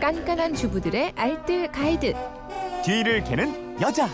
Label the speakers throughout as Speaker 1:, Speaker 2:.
Speaker 1: 깐깐한 주부들의 알뜰 가이드.
Speaker 2: 뒤를 캐는 여자.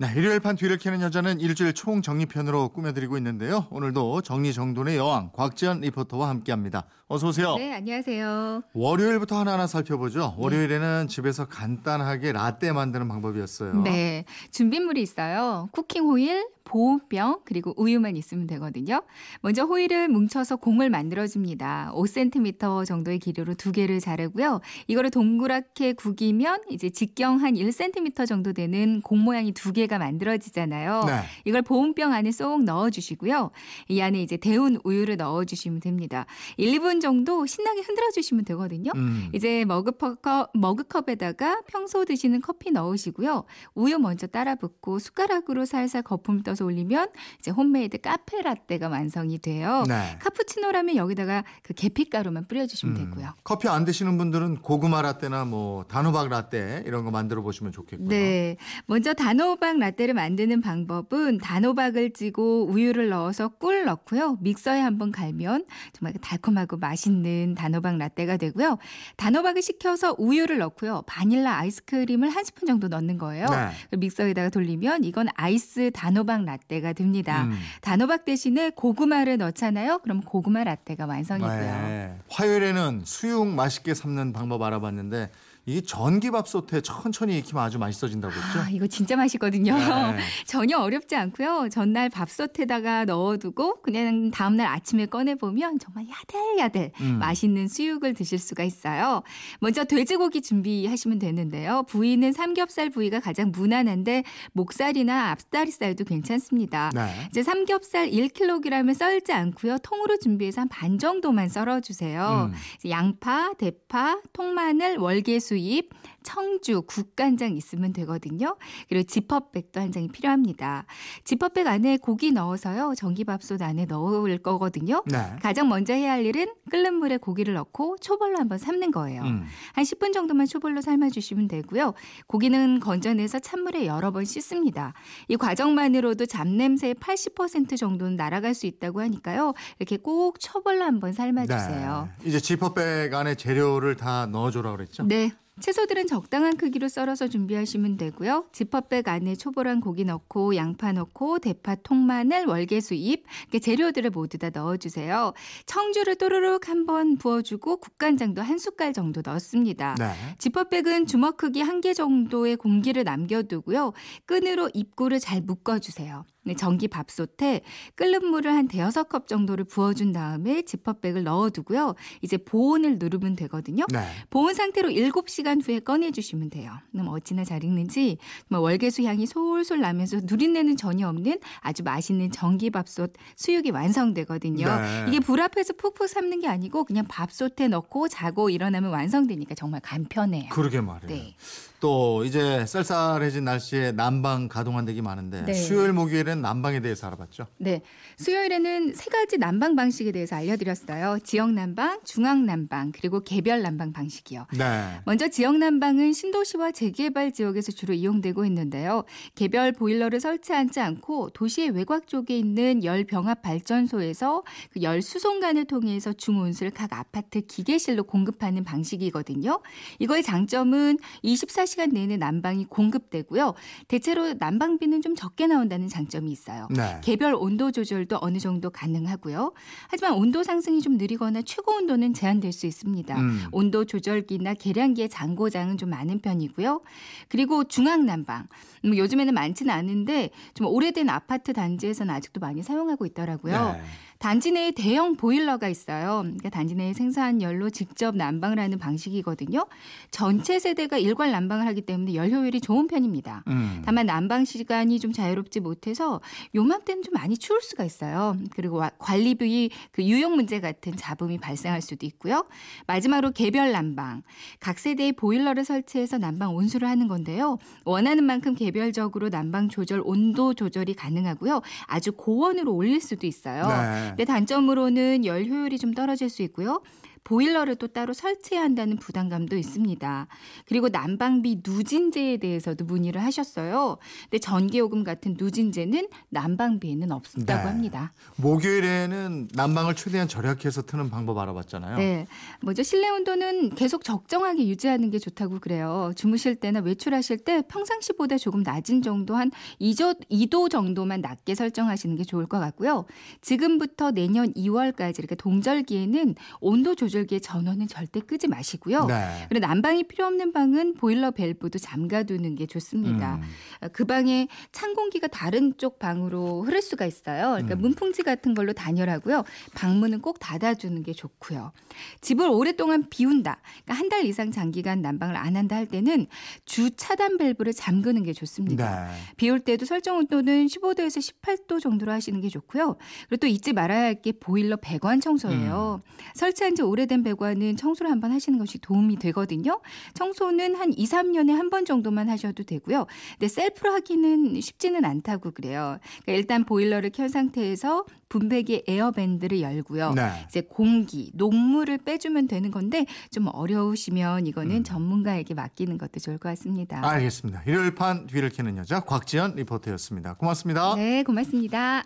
Speaker 3: 네, 일요일 판 뒤를 캐는 여자는 일주일 총정리편으로 꾸며드리고 있는데요. 오늘도 정리정돈의 여왕 곽지연 리포터와 함께합니다. 어서 오세요.
Speaker 4: 네, 안녕하세요.
Speaker 3: 월요일부터 하나하나 살펴보죠. 월요일에는 집에서 간단하게 라떼 만드는 방법이었어요.
Speaker 4: 네, 준비물이 있어요. 쿠킹 호일, 보온병 그리고 우유만 있으면 되거든요. 먼저 호일을 뭉쳐서 공을 만들어줍니다. 5cm 정도의 길이로 두 개를 자르고요. 이거를 동그랗게 구기면 이제 직경 한 1cm 정도 되는 공 모양이 두 개가 만들어지잖아요.
Speaker 3: 네.
Speaker 4: 이걸 보온병 안에 쏙 넣어주시고요. 이 안에 이제 데운 우유를 넣어주시면 됩니다. 1, 2분 정도 신나게 흔들어주시면 되거든요.
Speaker 3: 음.
Speaker 4: 이제 머그컵, 머그컵에다가 평소 드시는 커피 넣으시고요. 우유 먼저 따라 붓고 숟가락으로 살살 거품 떠서 올리면 이제 홈메이드 카페 라떼가 완성이 돼요.
Speaker 3: 네.
Speaker 4: 카푸치노라면 여기다가 그 계피가루만 뿌려주시면
Speaker 3: 음,
Speaker 4: 되고요.
Speaker 3: 커피 안 드시는 분들은 고구마 라떼나 뭐 단호박 라떼 이런 거 만들어 보시면 좋겠고요.
Speaker 4: 네. 먼저 단호박 라떼를 만드는 방법은 단호박을 찌고 우유를 넣어서 꿀 넣고요. 믹서에 한번 갈면 정말 달콤하고 맛있는 단호박 라떼가 되고요. 단호박을 식혀서 우유를 넣고요. 바닐라 아이스크림을 한 스푼 정도 넣는 거예요.
Speaker 3: 네.
Speaker 4: 그 믹서에다가 돌리면 이건 아이스 단호박 라떼가 됩니다.
Speaker 3: 음.
Speaker 4: 단호박 대신에 고구마를 넣잖아요. 그럼 고구마 라떼가 완성이고요.
Speaker 3: 네. 화요일에는 수육 맛있게 삶는 방법 알아봤는데 이게 전기밥솥에 천천히 익히면 아주 맛있어진다고 했죠?
Speaker 4: 아, 이거 진짜 맛있거든요.
Speaker 3: 네.
Speaker 4: 전혀 어렵지 않고요. 전날 밥솥에다가 넣어두고 그냥 다음날 아침에 꺼내보면 정말 야들야들
Speaker 3: 음.
Speaker 4: 맛있는 수육을 드실 수가 있어요. 먼저 돼지고기 준비하시면 되는데요. 부위는 삼겹살 부위가 가장 무난한데 목살이나 앞다리살도 괜찮습니다.
Speaker 3: 네.
Speaker 4: 이제 삼겹살 1kg을 썰지 않고요. 통으로 준비해서 한 반 정도만 썰어주세요.
Speaker 3: 음.
Speaker 4: 양파, 대파, 통마늘, 월계수 잎, 청주, 국간장 있으면 되거든요. 그리고 지퍼백도 한 장이 필요합니다. 지퍼백 안에 고기 넣어서요. 전기밥솥 안에 넣을 거거든요.
Speaker 3: 네.
Speaker 4: 가장 먼저 해야 할 일은 끓는 물에 고기를 넣고 초벌로 한번 삶는 거예요.
Speaker 3: 음.
Speaker 4: 한 10분 정도만 초벌로 삶아 주시면 되고요. 고기는 건져내서 찬물에 여러 번 씻습니다. 이 과정만으로도 잡냄새의 80% 정도는 날아갈 수 있다고 하니까요. 이렇게 꼭 초벌로 한번 삶아 주세요.
Speaker 3: 네. 이제 지퍼백 안에 재료를 다 넣어 줘라 그랬죠?
Speaker 4: 네. 채소들은 적당한 크기로 썰어서 준비하시면 되고요. 지퍼백 안에 초벌한 고기 넣고 양파 넣고 대파, 통마늘, 월계수 잎 이렇게 재료들을 모두 다 넣어주세요. 청주를 또르륵 한번 부어주고 국간장도 한 숟갈 정도 넣습니다.
Speaker 3: 네.
Speaker 4: 지퍼백은 주먹 크기 한 개 정도의 공기를 남겨두고요. 끈으로 입구를 잘 묶어주세요. 네, 전기 밥솥에 끓는 물을 한 대여섯 컵 정도를 부어준 다음에 지퍼백을 넣어두고요. 이제 보온을 누르면 되거든요.
Speaker 3: 네.
Speaker 4: 보온 상태로 7시 간 후에 꺼내주시면 돼요. 그럼 어찌나 잘 익는지 월계수 향이 솔솔 나면서 누린내는 전혀 없는 아주 맛있는 전기밥솥 수육이 완성되거든요.
Speaker 3: 네.
Speaker 4: 이게 불 앞에서 푹푹 삶는 게 아니고 그냥 밥솥에 넣고 자고 일어나면 완성되니까 정말 간편해요.
Speaker 3: 그러게 말이에요.
Speaker 4: 네.
Speaker 3: 또 이제 쌀쌀해진 날씨에 난방 가동한 덱이 많은데
Speaker 4: 네.
Speaker 3: 수요일 목요일엔 난방에 대해서 알아봤죠.
Speaker 4: 네. 수요일에는 세 가지 난방 방식에 대해서 알려드렸어요. 지역 난방, 중앙 난방, 그리고 개별 난방 방식이요.
Speaker 3: 네.
Speaker 4: 먼저 지역 난방은 신도시와 재개발 지역에서 주로 이용되고 있는데요. 개별 보일러를 설치하지 않고 도시의 외곽 쪽에 있는 열 병합 발전소에서 그 열 수송관을 통해서 중온수를 각 아파트 기계실로 공급하는 방식이거든요. 이거의 장점은 24시간 내내 난방이 공급되고요. 대체로 난방비는 좀 적게 나온다는 장점이 있어요.
Speaker 3: 네.
Speaker 4: 개별 온도 조절도 어느 정도 가능하고요. 하지만 온도 상승이 좀 느리거나 최고 온도는 제한될 수 있습니다.
Speaker 3: 음.
Speaker 4: 온도 조절기나 계량기의 잔고장은 좀 많은 편이고요. 그리고 중앙 난방. 뭐 요즘에는 많지는 않은데 좀 오래된 아파트 단지에서는 아직도 많이 사용하고 있더라고요.
Speaker 3: 네.
Speaker 4: 단지 내에 대형 보일러가 있어요. 그러니까 단지 내에 생산한 열로 직접 난방을 하는 방식이거든요. 전체 세대가 일괄 난방을 하기 때문에 열 효율이 좋은 편입니다.
Speaker 3: 음.
Speaker 4: 다만 난방 시간이 좀 자유롭지 못해서 요맘때는 좀 많이 추울 수가 있어요. 그리고 와- 관리비 그 유용 문제 같은 잡음이 발생할 수도 있고요. 마지막으로 개별 난방. 각 세대의 보일러를 설치해서 난방 온수를 하는 건데요. 원하는 만큼 개별적으로 난방 조절 온도 조절이 가능하고요. 아주 고온으로 올릴 수도 있어요.
Speaker 3: 네.
Speaker 4: 근데 단점으로는 열 효율이 좀 떨어질 수 있고요. 보일러를 또 따로 설치해야 한다는 부담감도 있습니다. 그리고 난방비 누진제에 대해서도 문의를 하셨어요. 근데 전기요금 같은 누진제는 난방비에는 없다고
Speaker 3: 네.
Speaker 4: 합니다.
Speaker 3: 목요일에는 난방을 최대한 절약해서 트는 방법 알아봤잖아요.
Speaker 4: 네. 먼저 실내 온도는 계속 적정하게 유지하는 게 좋다고 그래요. 주무실 때나 외출하실 때 평상시보다 조금 낮은 정도 한 2도, 2도 정도만 낮게 설정하시는 게 좋을 것 같고요. 지금부터 내년 2월까지 이렇게 동절기에는 온도 조절 기의 전원은 절대 끄지 마시고요.
Speaker 3: 네.
Speaker 4: 그리고 난방이 필요 없는 방은 보일러 밸브도 잠가두는 게 좋습니다.
Speaker 3: 음.
Speaker 4: 그 방에 찬 공기가 다른 쪽 방으로 흐를 수가 있어요. 그러니까
Speaker 3: 음.
Speaker 4: 문풍지 같은 걸로 단열하고요. 방문은 꼭 닫아주는 게 좋고요. 집을 오랫동안 비운다. 그러니까 한 달 이상 장기간 난방을 안 한다 할 때는 주 차단 밸브를 잠그는 게 좋습니다.
Speaker 3: 네.
Speaker 4: 비올 때도 설정 온도는 15도에서 18도 정도로 하시는 게 좋고요. 그리고 또 잊지 말아야 할 게 보일러 배관 청소예요. 설치한 지 오래된 배관은 청소를 한 번 하시는 것이 도움이 되거든요. 청소는 한 2, 3년에 한 번 정도만 하셔도 되고요. 근데 셀프로 하기는 쉽지는 않다고 그래요. 그러니까 일단 보일러를 켠 상태에서 분배기 에어밴드를 열고요.
Speaker 3: 네.
Speaker 4: 이제 공기, 녹물을 빼주면 되는 건데 좀 어려우시면 이거는
Speaker 3: 음.
Speaker 4: 전문가에게 맡기는 것도 좋을 것 같습니다.
Speaker 3: 알겠습니다. 일요일 판 뒤를 캐는 여자 곽지연 리포터였습니다. 고맙습니다.
Speaker 4: 네, 고맙습니다.